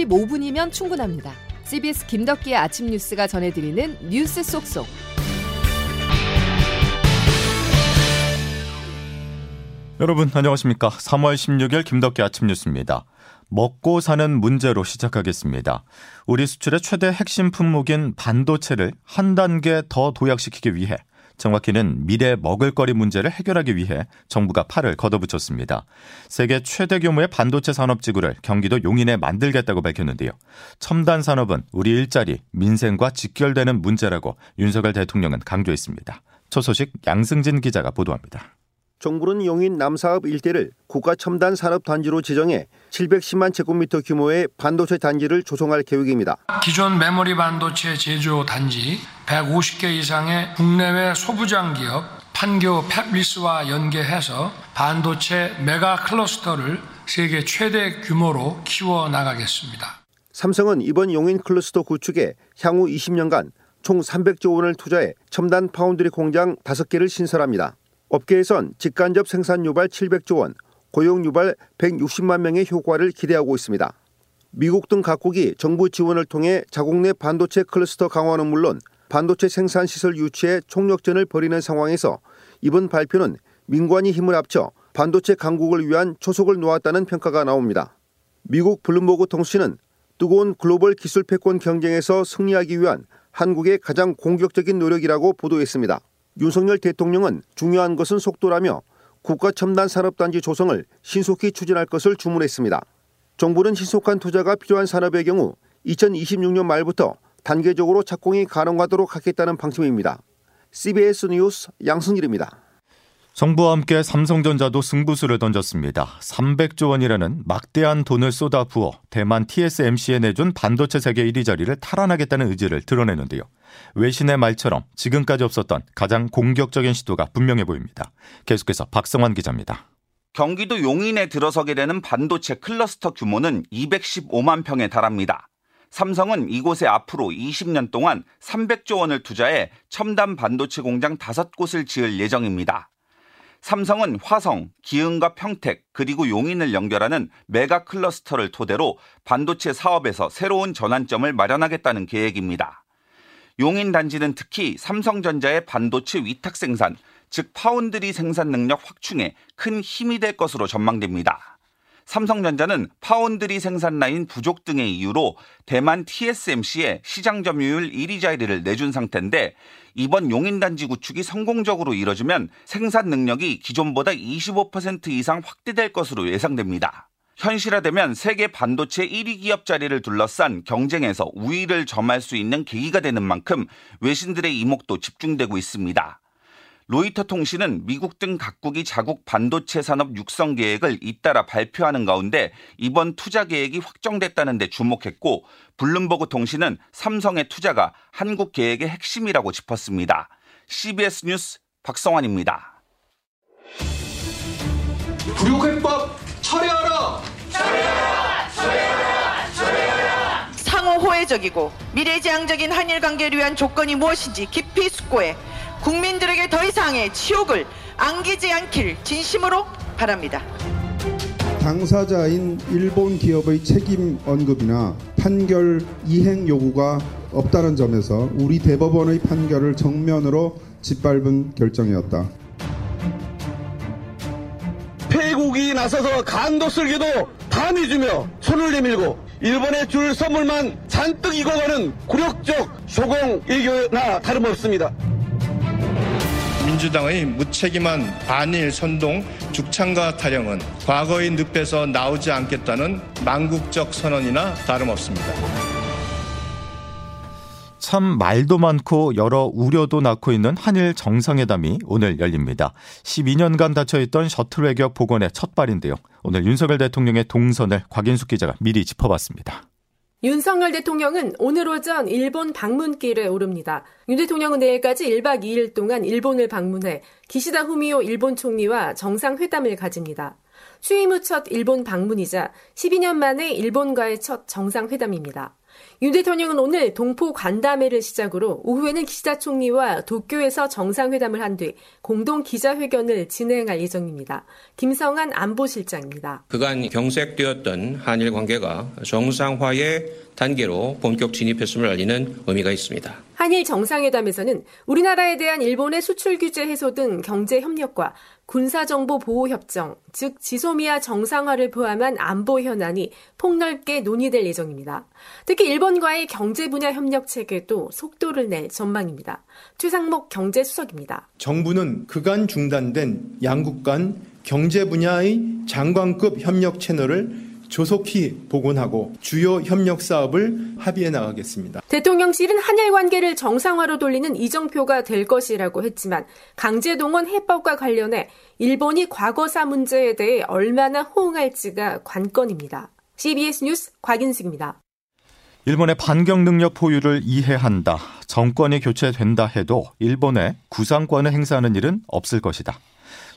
15분이면 충분합니다. CBS 김덕기의 아침 뉴스가 전해드리는 뉴스 속속. 여러분 안녕하십니까? 3월 16일 김덕기 아침 뉴스입니다. 먹고 사는 문제로 시작하겠습니다. 우리 수출의 최대 핵심 품목인 반도체를 한 단계 더 도약시키기 위해 정확히는 미래 먹을거리 문제를 해결하기 위해 정부가 팔을 걷어붙였습니다. 세계 최대 규모의 반도체 산업 지구를 경기도 용인에 만들겠다고 밝혔는데요. 첨단 산업은 우리 일자리, 민생과 직결되는 문제라고 윤석열 대통령은 강조했습니다. 첫 소식 양승진 기자가 보도합니다. 정부는 용인 남사업 일대를 국가 첨단 산업 단지로 지정해 710만 제곱미터 규모의 반도체 단지를 조성할 계획입니다. 기존 메모리 반도체 제조 단지 150개 이상의 국내외 소부장 기업 판교 팹리스와 연계해서 반도체 메가 클러스터를 세계 최대 규모로 키워 나가겠습니다. 삼성은 이번 용인 클러스터 구축에 향후 20년간 총 300조 원을 투자해 첨단 파운드리 공장 5개를 신설합니다. 업계에선 직간접 생산 유발 700조 원, 고용 유발 160만 명의 효과를 기대하고 있습니다. 미국 등 각국이 정부 지원을 통해 자국 내 반도체 클러스터 강화는 물론 반도체 생산 시설 유치에 총력전을 벌이는 상황에서 이번 발표는 민관이 힘을 합쳐 반도체 강국을 위한 초석을 놓았다는 평가가 나옵니다. 미국 블룸버그 통신은 뜨거운 글로벌 기술 패권 경쟁에서 승리하기 위한 한국의 가장 공격적인 노력이라고 보도했습니다. 윤석열 대통령은 중요한 것은 속도라며 국가 첨단 산업단지 조성을 신속히 추진할 것을 주문했습니다. 정부는 신속한 투자가 필요한 산업의 경우 2026년 말부터 단계적으로 착공이 가능하도록 하겠다는 방침입니다. CBS 뉴스 양승일입니다. 정부와 함께 삼성전자도 승부수를 던졌습니다. 300조 원이라는 막대한 돈을 쏟아 부어 대만 TSMC에 내준 반도체 세계 1위 자리를 탈환하겠다는 의지를 드러내는데요. 외신의 말처럼 지금까지 없었던 가장 공격적인 시도가 분명해 보입니다. 계속해서 박성환 기자입니다. 경기도 용인에 들어서게 되는 반도체 클러스터 규모는 215만 평에 달합니다. 삼성은 이곳에 앞으로 20년 동안 300조 원을 투자해 첨단 반도체 공장 5곳을 지을 예정입니다. 삼성은 화성, 기흥과 평택, 그리고 용인을 연결하는 메가 클러스터를 토대로 반도체 사업에서 새로운 전환점을 마련하겠다는 계획입니다. 용인 단지는 특히 삼성전자의 반도체 위탁 생산, 즉 파운드리 생산 능력 확충에 큰 힘이 될 것으로 전망됩니다. 삼성전자는 파운드리 생산 라인 부족 등의 이유로 대만 TSMC에 시장 점유율 1위 자리를 내준 상태인데 이번 용인단지 구축이 성공적으로 이뤄지면 생산 능력이 기존보다 25% 이상 확대될 것으로 예상됩니다. 현실화되면 세계 반도체 1위 기업 자리를 둘러싼 경쟁에서 우위를 점할 수 있는 계기가 되는 만큼 외신들의 이목도 집중되고 있습니다. 로이터 통신은 미국 등 각국이 자국 반도체 산업 육성 계획을 잇따라 발표하는 가운데 이번 투자 계획이 확정됐다는 데 주목했고 블룸버그 통신은 삼성의 투자가 한국 계획의 핵심이라고 짚었습니다. CBS 뉴스 박성환입니다. 불효해법 철회하라! 철회하라! 철회하라! 철회하라! 상호 호혜적이고 미래지향적인 한일 관계를 위한 조건이 무엇인지 깊이 숙고해 국민들에게 더 이상의 치욕을 안기지 않길 진심으로 바랍니다. 당사자인 일본 기업의 책임 언급이나 판결 이행 요구가 없다는 점에서 우리 대법원의 판결을 정면으로 짓밟은 결정이었다. 폐국이 나서서 간도 쓸기도 다 내주며 손을 내밀고 일본에 줄 선물만 잔뜩 익어가는 굴욕적 소공 외교나 다름없습니다. 민주당의 무책임한 반일 선동 죽창과 타령은 과거의 늪에서 나오지 않겠다는 망국적 선언이나 다름없습니다. 참 말도 많고 여러 우려도 낳고 있는 한일 정상회담이 오늘 열립니다. 12년간 닫혀있던 셔틀 외교 복원의 첫 발인데요. 오늘 윤석열 대통령의 동선을 곽인숙 기자가 미리 짚어봤습니다. 윤석열 대통령은 오늘 오전 일본 방문길에 오릅니다. 윤 대통령은 내일까지 1박 2일 동안 일본을 방문해 기시다 후미오 일본 총리와 정상회담을 가집니다. 취임 후 첫 일본 방문이자 12년 만에 일본과의 첫 정상회담입니다. 윤 대통령은 오늘 동포 간담회를 시작으로 오후에는 기시다 총리와 도쿄에서 정상회담을 한 뒤 공동 기자회견을 진행할 예정입니다. 김성한 안보실장입니다. 그간 경색되었던 한일 관계가 정상화의 단계로 본격 진입했음을 알리는 의미가 있습니다. 한일 정상회담에서는 우리나라에 대한 일본의 수출 규제 해소 등 경제 협력과 군사정보 보호 협정, 즉 지소미아 정상화를 포함한 안보 현안이 폭넓게 논의될 예정입니다. 특히 일본과의 경제 분야 협력 체계도 속도를 낼 전망입니다. 최상목 경제수석입니다. 정부는 그간 중단된 양국 간 경제 분야의 장관급 협력 채널을 조속히 복원하고 주요 협력 사업을 합의해 나가겠습니다. 대통령실은 한일 관계를 정상화로 돌리는 이정표가 될 것이라고 했지만 강제동원 해법과 관련해 일본이 과거사 문제에 대해 얼마나 호응할지가 관건입니다. CBS 뉴스 곽인식입니다. 일본의 반경 능력 포유를 이해한다. 정권이 교체된다 해도 일본의 구상권을 행사하는 일은 없을 것이다.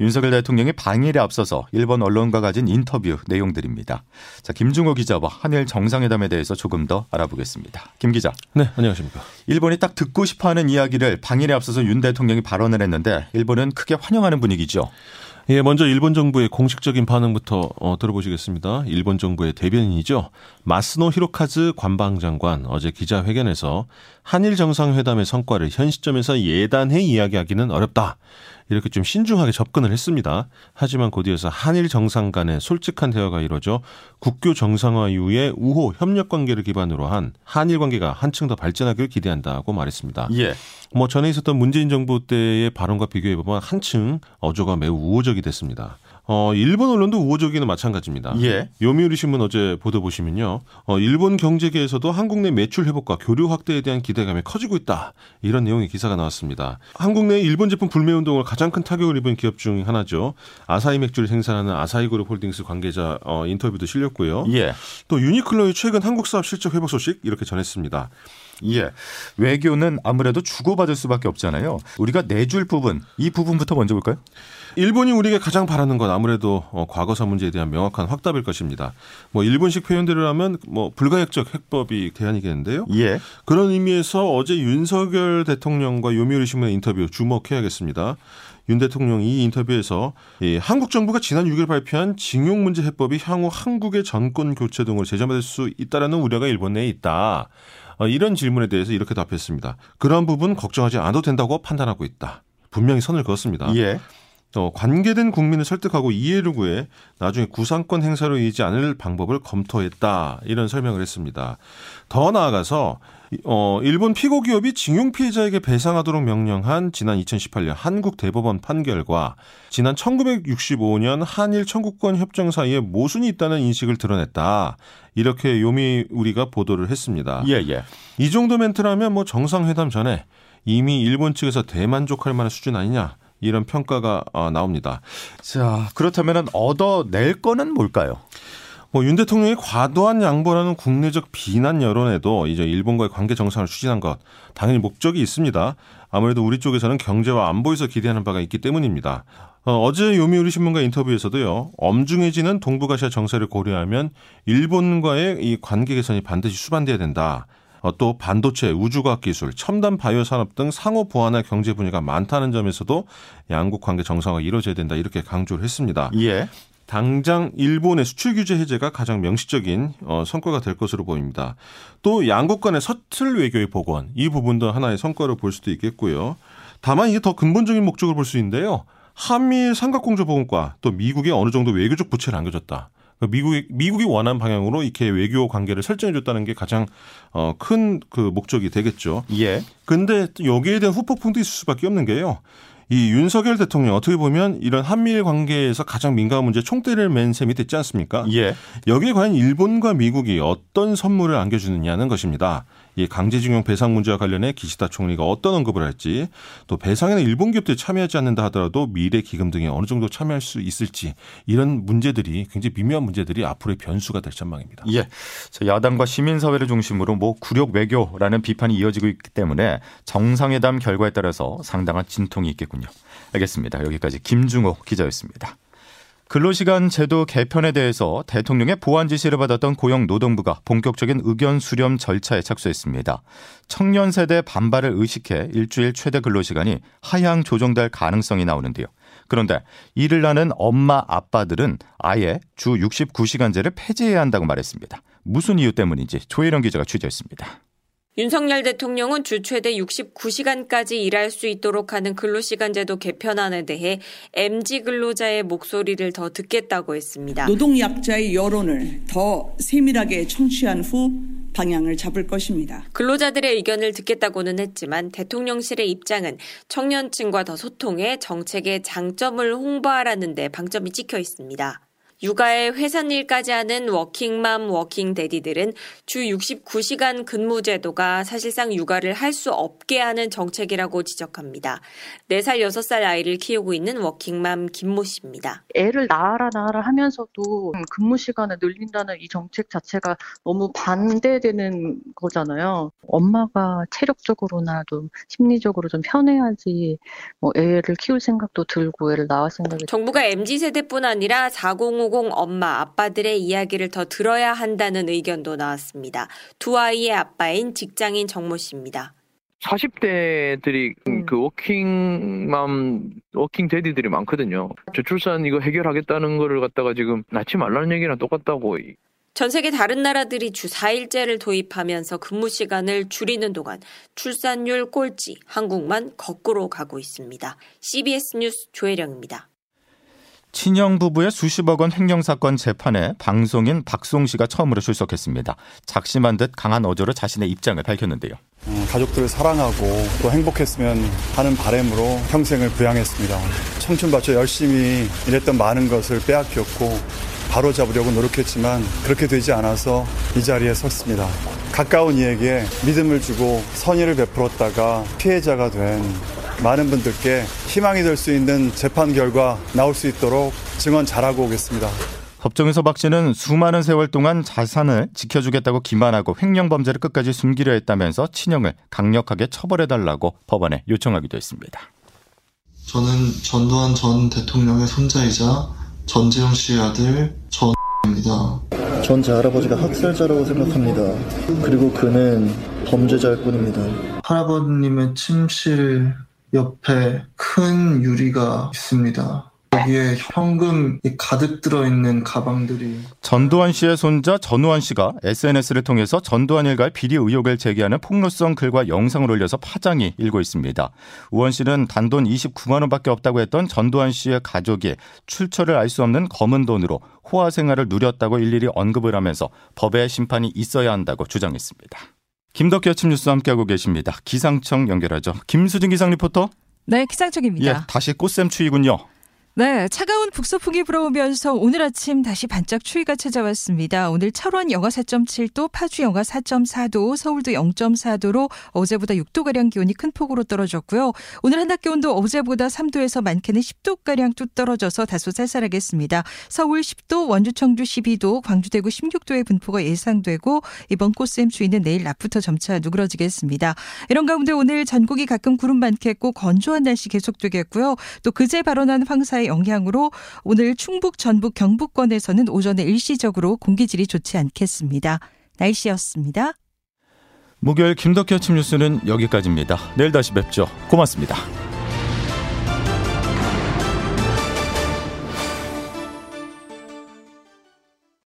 윤석열 대통령이 방일에 앞서서 일본 언론과 가진 인터뷰 내용들입니다. 자, 김중호 기자와 한일 정상회담에 대해서 조금 더 알아보겠습니다. 김 기자. 네, 안녕하십니까. 일본이 딱 듣고 싶어 하는 이야기를 방일에 앞서서 윤 대통령이 발언을 했는데 일본은 크게 환영하는 분위기죠. 예, 먼저 일본 정부의 공식적인 반응부터 어, 들어보시겠습니다. 일본 정부의 대변인이죠. 마스노 히로카즈 관방장관 어제 기자회견에서 한일 정상회담의 성과를 현 시점에서 예단해 이야기하기는 어렵다. 이렇게 좀 신중하게 접근을 했습니다. 하지만 곧이어서 한일 정상 간의 솔직한 대화가 이루어져 국교 정상화 이후에 우호 협력 관계를 기반으로 한 한일 관계가 한층 더 발전하길 기대한다고 말했습니다. 예. 뭐 전에 있었던 문재인 정부 때의 발언과 비교해 보면 한층 어조가 매우 우호적이 됐습니다. 어, 일본 언론도 우호적이는 마찬가지입니다. 예. 요미우리 신문 어제 보도 보시면요. 어, 일본 경제계에서도 한국 내 매출 회복과 교류 확대에 대한 기대감이 커지고 있다. 이런 내용의 기사가 나왔습니다. 한국 내 일본 제품 불매 운동을 가장 큰 타격을 입은 기업 중 하나죠. 아사히 맥주를 생산하는 아사히 그룹 홀딩스 관계자 어, 인터뷰도 실렸고요. 예. 또 유니클로의 최근 한국 사업 실적 회복 소식 이렇게 전했습니다. 예. 외교는 아무래도 주고받을 수밖에 없잖아요. 우리가 내줄 부분, 이 부분부터 먼저 볼까요? 일본이 우리에게 가장 바라는 건 아무래도 어, 과거사 문제에 대한 명확한 확답일 것입니다. 뭐 일본식 표현대로 하면 뭐 불가역적 핵법이 대안이겠는데요. 예. 그런 의미에서 어제 윤석열 대통령과 요미우리 신문의 인터뷰 주목해야겠습니다. 윤 대통령이 이 인터뷰에서 이 한국 정부가 지난 6일 발표한 징용 문제 해법이 향후 한국의 정권 교체 등으로 재점화될 수 있다라는 우려가 일본 내에 있다. 어, 이런 질문에 대해서 이렇게 답했습니다. 그런 부분 걱정하지 않아도 된다고 판단하고 있다. 분명히 선을 그었습니다. 예. 어, 관계된 국민을 설득하고 이해를 구해 나중에 구상권 행사로 이지 않을 방법을 검토했다. 이런 설명을 했습니다. 더 나아가서 어, 일본 피고 기업이 징용 피해자에게 배상하도록 명령한 지난 2018년 한국 대법원 판결과 지난 1965년 한일 청구권 협정 사이에 모순이 있다는 인식을 드러냈다. 이렇게 요미 우리가 보도를 했습니다. 예, 예. 이 정도 멘트라면 뭐 정상회담 전에 이미 일본 측에서 대만족할 만한 수준 아니냐. 이런 평가가 어, 나옵니다. 자, 그렇다면 얻어낼 거는 뭘까요? 뭐윤 대통령이 과도한 양보라는 국내적 비난 여론에도 이제 일본과의 관계 정상을 추진한 것 당연히 목적이 있습니다. 아무래도 우리 쪽에서는 경제와 안보에서 기대하는 바가 있기 때문입니다. 어, 제 요미우리 신문과 인터뷰에서도요 엄중해지는 동북아시아 정세를 고려하면 일본과의 이 관계 개선이 반드시 수반돼야 된다. 어, 또 반도체, 우주과학 기술, 첨단 바이오 산업 등 상호 보완할 경제 분야가 많다는 점에서도 양국 관계 정상화가 이루어져야 된다 이렇게 강조를 했습니다. 예. 당장 일본의 수출 규제 해제가 가장 명시적인 어, 성과가 될 것으로 보입니다. 또 양국 간의 서틀 외교의 복원 이 부분도 하나의 성과로 볼 수도 있겠고요. 다만 이게 더 근본적인 목적을 볼 수 있는데요. 한미일 삼각공조 보건과 또 미국의 어느 정도 외교적 부채를 안겨줬다. 그 미국이 미국이 원하는 방향으로 이렇게 외교 관계를 설정해 줬다는 게 가장 어, 큰 그 목적이 되겠죠. 예. 근데 여기에 대한 후폭풍도 있을 수밖에 없는 게요. 이 윤석열 대통령 어떻게 보면 이런 한미일 관계에서 가장 민감한 문제 총대를 맨 셈이 됐지 않습니까? 예. 여기에 과연 일본과 미국이 어떤 선물을 안겨주느냐는 것입니다. 이 강제징용 배상 문제와 관련해 기시다 총리가 어떤 언급을 할지 또 배상에는 일본 기업들이 참여하지 않는다 하더라도 미래 기금 등에 어느 정도 참여할 수 있을지 이런 문제들이 굉장히 미묘한 문제들이 앞으로의 변수가 될 전망입니다. 예. 야당과 시민사회를 중심으로 뭐 굴욕 외교라는 비판이 이어지고 있기 때문에 정상회담 결과에 따라서 상당한 진통이 있겠군요. 알겠습니다. 여기까지 김중호 기자였습니다. 근로시간 제도 개편에 대해서 대통령의 보완 지시를 받았던 고용노동부가 본격적인 의견 수렴 절차에 착수했습니다. 청년 세대 반발을 의식해 일주일 최대 근로시간이 하향 조정될 가능성이 나오는데요. 그런데 일을 하는 엄마 아빠들은 아예 주 69시간제를 폐지해야 한다고 말했습니다. 무슨 이유 때문인지 조혜령 기자가 취재했습니다. 윤석열 대통령은 주 최대 69시간까지 일할 수 있도록 하는 근로시간제도 개편안에 대해 MG 근로자의 목소리를 더 듣겠다고 했습니다. 노동약자의 여론을 더 세밀하게 청취한 후 방향을 잡을 것입니다. 근로자들의 의견을 듣겠다고는 했지만 대통령실의 입장은 청년층과 더 소통해 정책의 장점을 홍보하라는 데 방점이 찍혀 있습니다. 육아에 회사일까지 하는 워킹맘, 워킹데디들은 주 69시간 근무 제도가 사실상 육아를 할 수 없게 하는 정책이라고 지적합니다. 4살, 6살 아이를 키우고 있는 워킹맘 김모 씨입니다. 애를 낳아라 낳아라 하면서도 근무 시간을 늘린다는 이 정책 자체가 너무 반대되는 거잖아요. 엄마가 체력적으로나 좀 심리적으로 좀 편해야지 뭐 애를 키울 생각도 들고 애를 낳을 생각이 정부가 MZ세대뿐 아니라 4050 2050 엄마, 아빠들의 이야기를 더 들어야 한다는 의견도 나왔습니다. 두 아이의 아빠인 직장인 정모 씨입니다. 40대들이 음. 그 워킹맘, working daddy들이 많거든요. 저출산 이거 해결하겠다는 거를 갖다가 지금 낳지 말라는 얘기랑 똑같다고. 전 세계 다른 나라들이 주 4일제를 도입하면서 근무 시간을 줄이는 동안 출산율 꼴찌, 한국만 거꾸로 가고 있습니다. CBS 뉴스 조혜령입니다. 친형 부부의 수십억 원 횡령 사건 재판에 방송인 박수홍 씨가 처음으로 출석했습니다. 작심한 듯 강한 어조로 자신의 입장을 밝혔는데요. 음, 가족들을 사랑하고 또 행복했으면 하는 바램으로 평생을 부양했습니다. 청춘 바쳐 열심히 일했던 많은 것을 빼앗겼고 바로 잡으려고 노력했지만 그렇게 되지 않아서 이 자리에 섰습니다. 가까운 이에게 믿음을 주고 선의를 베풀었다가 피해자가 된 많은 분들께 희망이 될 수 있는 재판 결과 나올 수 있도록 증언 잘하고 오겠습니다. 법정에서 박 씨는 수많은 세월 동안 자산을 지켜주겠다고 기만하고 횡령 범죄를 끝까지 숨기려 했다면서 친형을 강력하게 처벌해달라고 법원에 요청하기도 했습니다. 저는 전두환 전 대통령의 손자이자 전재영 씨의 아들 전 입니다. 전 제 할아버지가 학살자라고 생각합니다. 그리고 그는 범죄자일 뿐입니다. 할아버님의 침실 옆에 큰 유리가 있습니다. 여기에 현금이 가득 들어있는 가방들이 전두환 씨의 손자 전우환 씨가 SNS를 통해서 전두환 일가의 비리 의혹을 제기하는 폭로성 글과 영상을 올려서 파장이 일고 있습니다. 우원 씨는 단돈 29만 원밖에 없다고 했던 전두환 씨의 가족이 출처를 알 수 없는 검은 돈으로 호화 생활을 누렸다고 일일이 언급을 하면서 법의 심판이 있어야 한다고 주장했습니다. 김덕기 아침 뉴스 함께하고 계십니다. 기상청 연결하죠. 김수진 기상 리포터. 네, 기상청입니다. 예, 다시 꽃샘 추위군요. 네, 차가운 북서풍이 불어오면서 오늘 아침 다시 반짝 추위가 찾아왔습니다. 오늘 철원 영하 4.7도, 파주 영하 4.4도, 서울도 0.4도로 어제보다 6도 가량 기온이 큰 폭으로 떨어졌고요. 오늘 한낮 기온도 어제보다 3도에서 많게는 10도 가량 뚝 떨어져서 다소 쌀쌀하겠습니다. 서울 10도, 원주 청주 12도, 광주 대구 16도의 분포가 예상되고 이번 꽃샘 추위는 내일 낮부터 점차 누그러지겠습니다. 이런 가운데 오늘 전국이 가끔 구름 많겠고 건조한 날씨 계속되겠고요. 또 그제 발언한 황사의 영향으로 오늘 충북, 전북, 경북권에서는 오전에 일시적으로 공기질이 좋지 않겠습니다. 날씨였습니다. 목요일 김덕현 아침 뉴스는 여기까지입니다. 내일 다시 뵙죠. 고맙습니다.